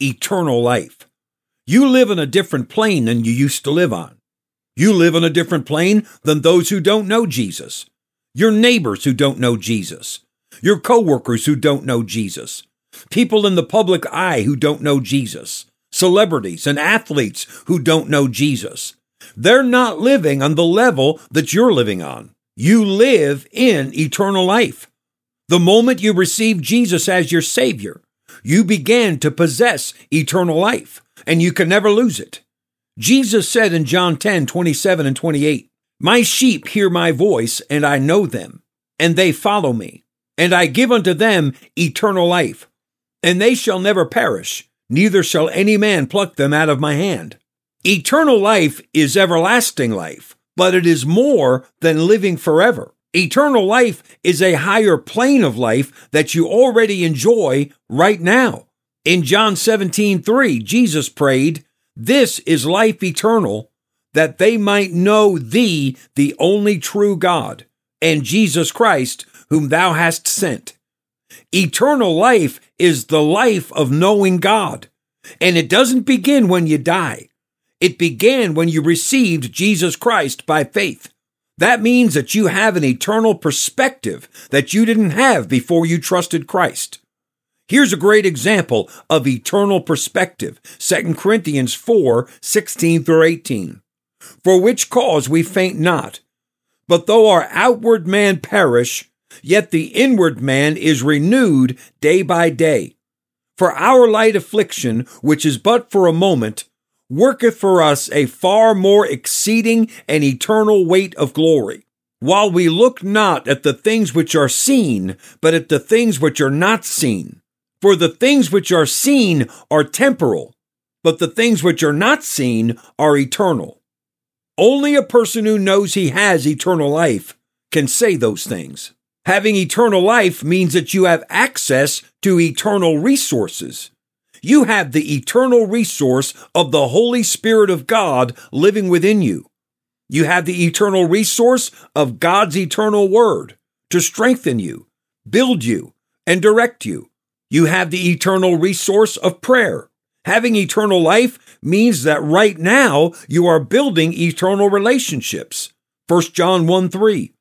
eternal life. You live in a different plane than you used to live on. You live on a different plane than those who don't know Jesus. Your neighbors who don't know Jesus. Your coworkers who don't know Jesus. People in the public eye who don't know Jesus. Celebrities and athletes who don't know Jesus. They're not living on the level that you're living on. You live in eternal life. The moment you receive Jesus as your Savior, you began to possess eternal life, and you can never lose it. Jesus said in John 10 27 and 28, My sheep hear my voice, and I know them, and they follow me, and I give unto them eternal life, and they shall never perish, neither shall any man pluck them out of my hand. Eternal life is everlasting life, but it is more than living forever. Eternal life is a higher plane of life that you already enjoy right now. In John 17, 3, Jesus prayed, This is life eternal, that they might know thee, the only true God, and Jesus Christ, whom thou hast sent. Eternal life is the life of knowing God, and it doesn't begin when you die. It began when you received Jesus Christ by faith. That means that you have an eternal perspective that you didn't have before you trusted Christ. Here's a great example of eternal perspective. 2 Corinthians 4, 16 through 18. For which cause we faint not. But though our outward man perish, yet the inward man is renewed day by day. For our light affliction, which is but for a moment, worketh for us a far more exceeding and eternal weight of glory. While we look not at the things which are seen, but at the things which are not seen. For the things which are seen are temporal, but the things which are not seen are eternal. Only a person who knows he has eternal life can say those things. Having eternal life means that you have access to eternal resources. You have the eternal resource of the Holy Spirit of God living within you. You have the eternal resource of God's eternal word to strengthen you, build you, and direct you. You have the eternal resource of prayer. Having eternal life means that right now you are building eternal relationships. 1 John 1 3.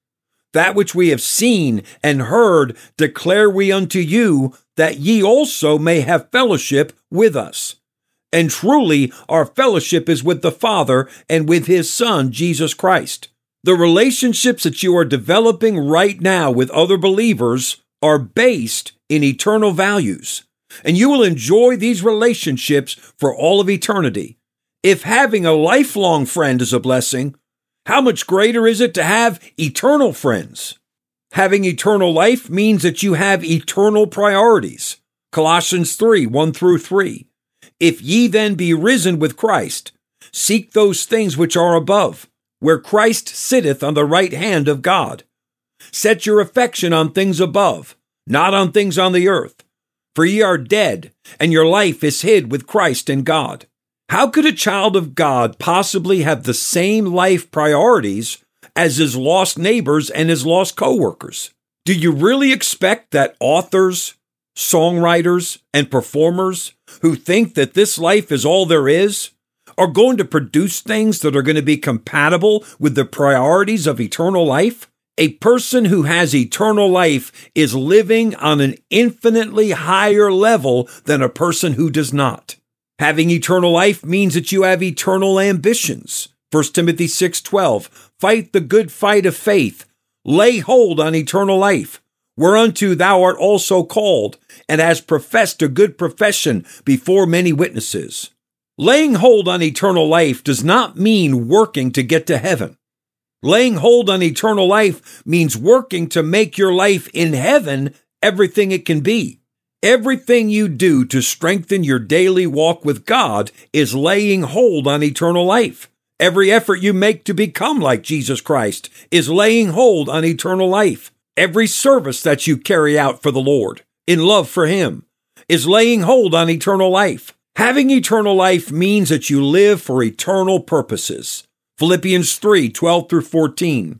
That which we have seen and heard declare we unto you, that ye also may have fellowship with us. And truly, our fellowship is with the Father and with His Son, Jesus Christ. The relationships that you are developing right now with other believers are based in eternal values, and you will enjoy these relationships for all of eternity. If having a lifelong friend is a blessing, how much greater is it to have eternal friends? Having eternal life means that you have eternal priorities. Colossians 3 1 through 3. If ye then be risen with Christ, seek those things which are above, where Christ sitteth on the right hand of God. Set your affection on things above, not on things on the earth. For ye are dead, and your life is hid with Christ in God. How could a child of God possibly have the same life priorities as his lost neighbors and his lost coworkers? Do you really expect that authors, songwriters, and performers who think that this life is all there is are going to produce things that are going to be compatible with the priorities of eternal life? A person who has eternal life is living on an infinitely higher level than a person who does not. Having eternal life means that you have eternal ambitions. 1 Timothy 6:12 Fight the good fight of faith. Lay hold on eternal life, whereunto thou art also called, and hast professed a good profession before many witnesses. Laying hold on eternal life does not mean working to get to heaven. Laying hold on eternal life means working to make your life in heaven everything it can be. Everything you do to strengthen your daily walk with God is laying hold on eternal life. Every effort you make to become like Jesus Christ is laying hold on eternal life. Every service that you carry out for the Lord in love for Him is laying hold on eternal life. Having eternal life means that you live for eternal purposes. Philippians 3 12 through 14.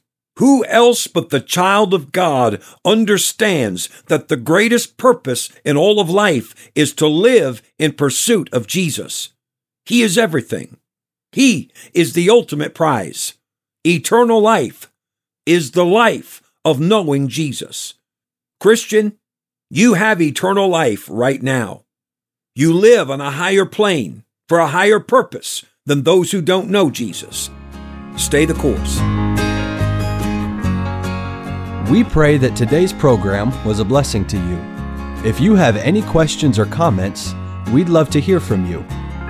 Who else but the child of God understands that the greatest purpose in all of life is to live in pursuit of Jesus? He is everything. He is the ultimate prize. Eternal life is the life of knowing Jesus. Christian, you have eternal life right now. You live on a higher plane for a higher purpose than those who don't know Jesus. Stay the course. We pray that today's program was a blessing to you. If you have any questions or comments, we'd love to hear from you.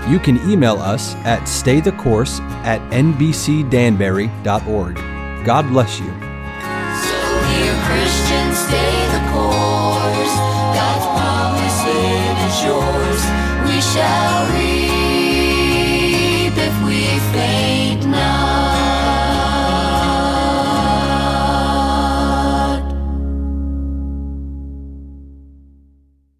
You can email us at staythecourse at nbcdanbury.org. God bless you.